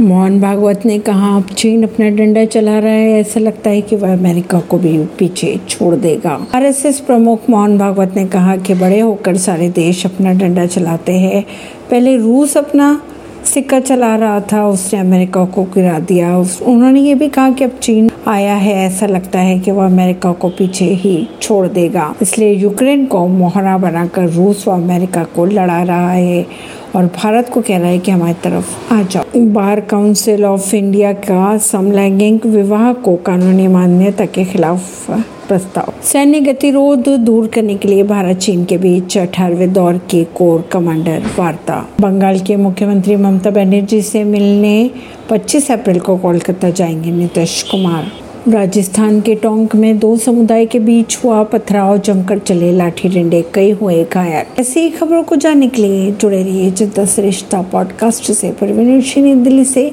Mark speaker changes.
Speaker 1: मोहन भागवत ने कहा, अब चीन अपना डंडा चला रहा है, ऐसा लगता है कि वह अमेरिका को भी पीछे छोड़ देगा। आरएसएस प्रमुख मोहन भागवत ने कहा कि बड़े होकर सारे देश अपना डंडा चलाते हैं। पहले रूस अपना सिक्का चला रहा था, उसने अमेरिका को गिरा दिया। उन्होंने ये भी कहा कि अब चीन आया है, ऐसा लगता है कि वह अमेरिका को पीछे ही छोड़ देगा। इसलिए यूक्रेन को मोहरा बनाकर रूस व अमेरिका को लड़ा रहा है। और भारत को कह रहा है कि हमारी तरफ़ आ जाओ। बार काउंसिल ऑफ़ इंडिया का समलैंगिक विवाह को कानूनी मान्यता के खिलाफ प्रस्ताव। सैन्य गतिरोध दूर करने के लिए भारत चीन के बीच अठारहवें दौर के कोर कमांडर वार्ता। बंगाल के मुख्यमंत्री ममता बनर्जी से मिलने 25 अप्रैल को कोलकाता जाएँगे नीतीश कुमार। राजस्थान के टोंक में दो समुदाय के बीच हुआ पथराव, जमकर चले लाठी डंडे, कई हुए घायल। ऐसी खबरों को जानने के लिए जुड़े रहिए जनता श्रेष्ठता पॉडकास्ट से। परवीन दिल्ली से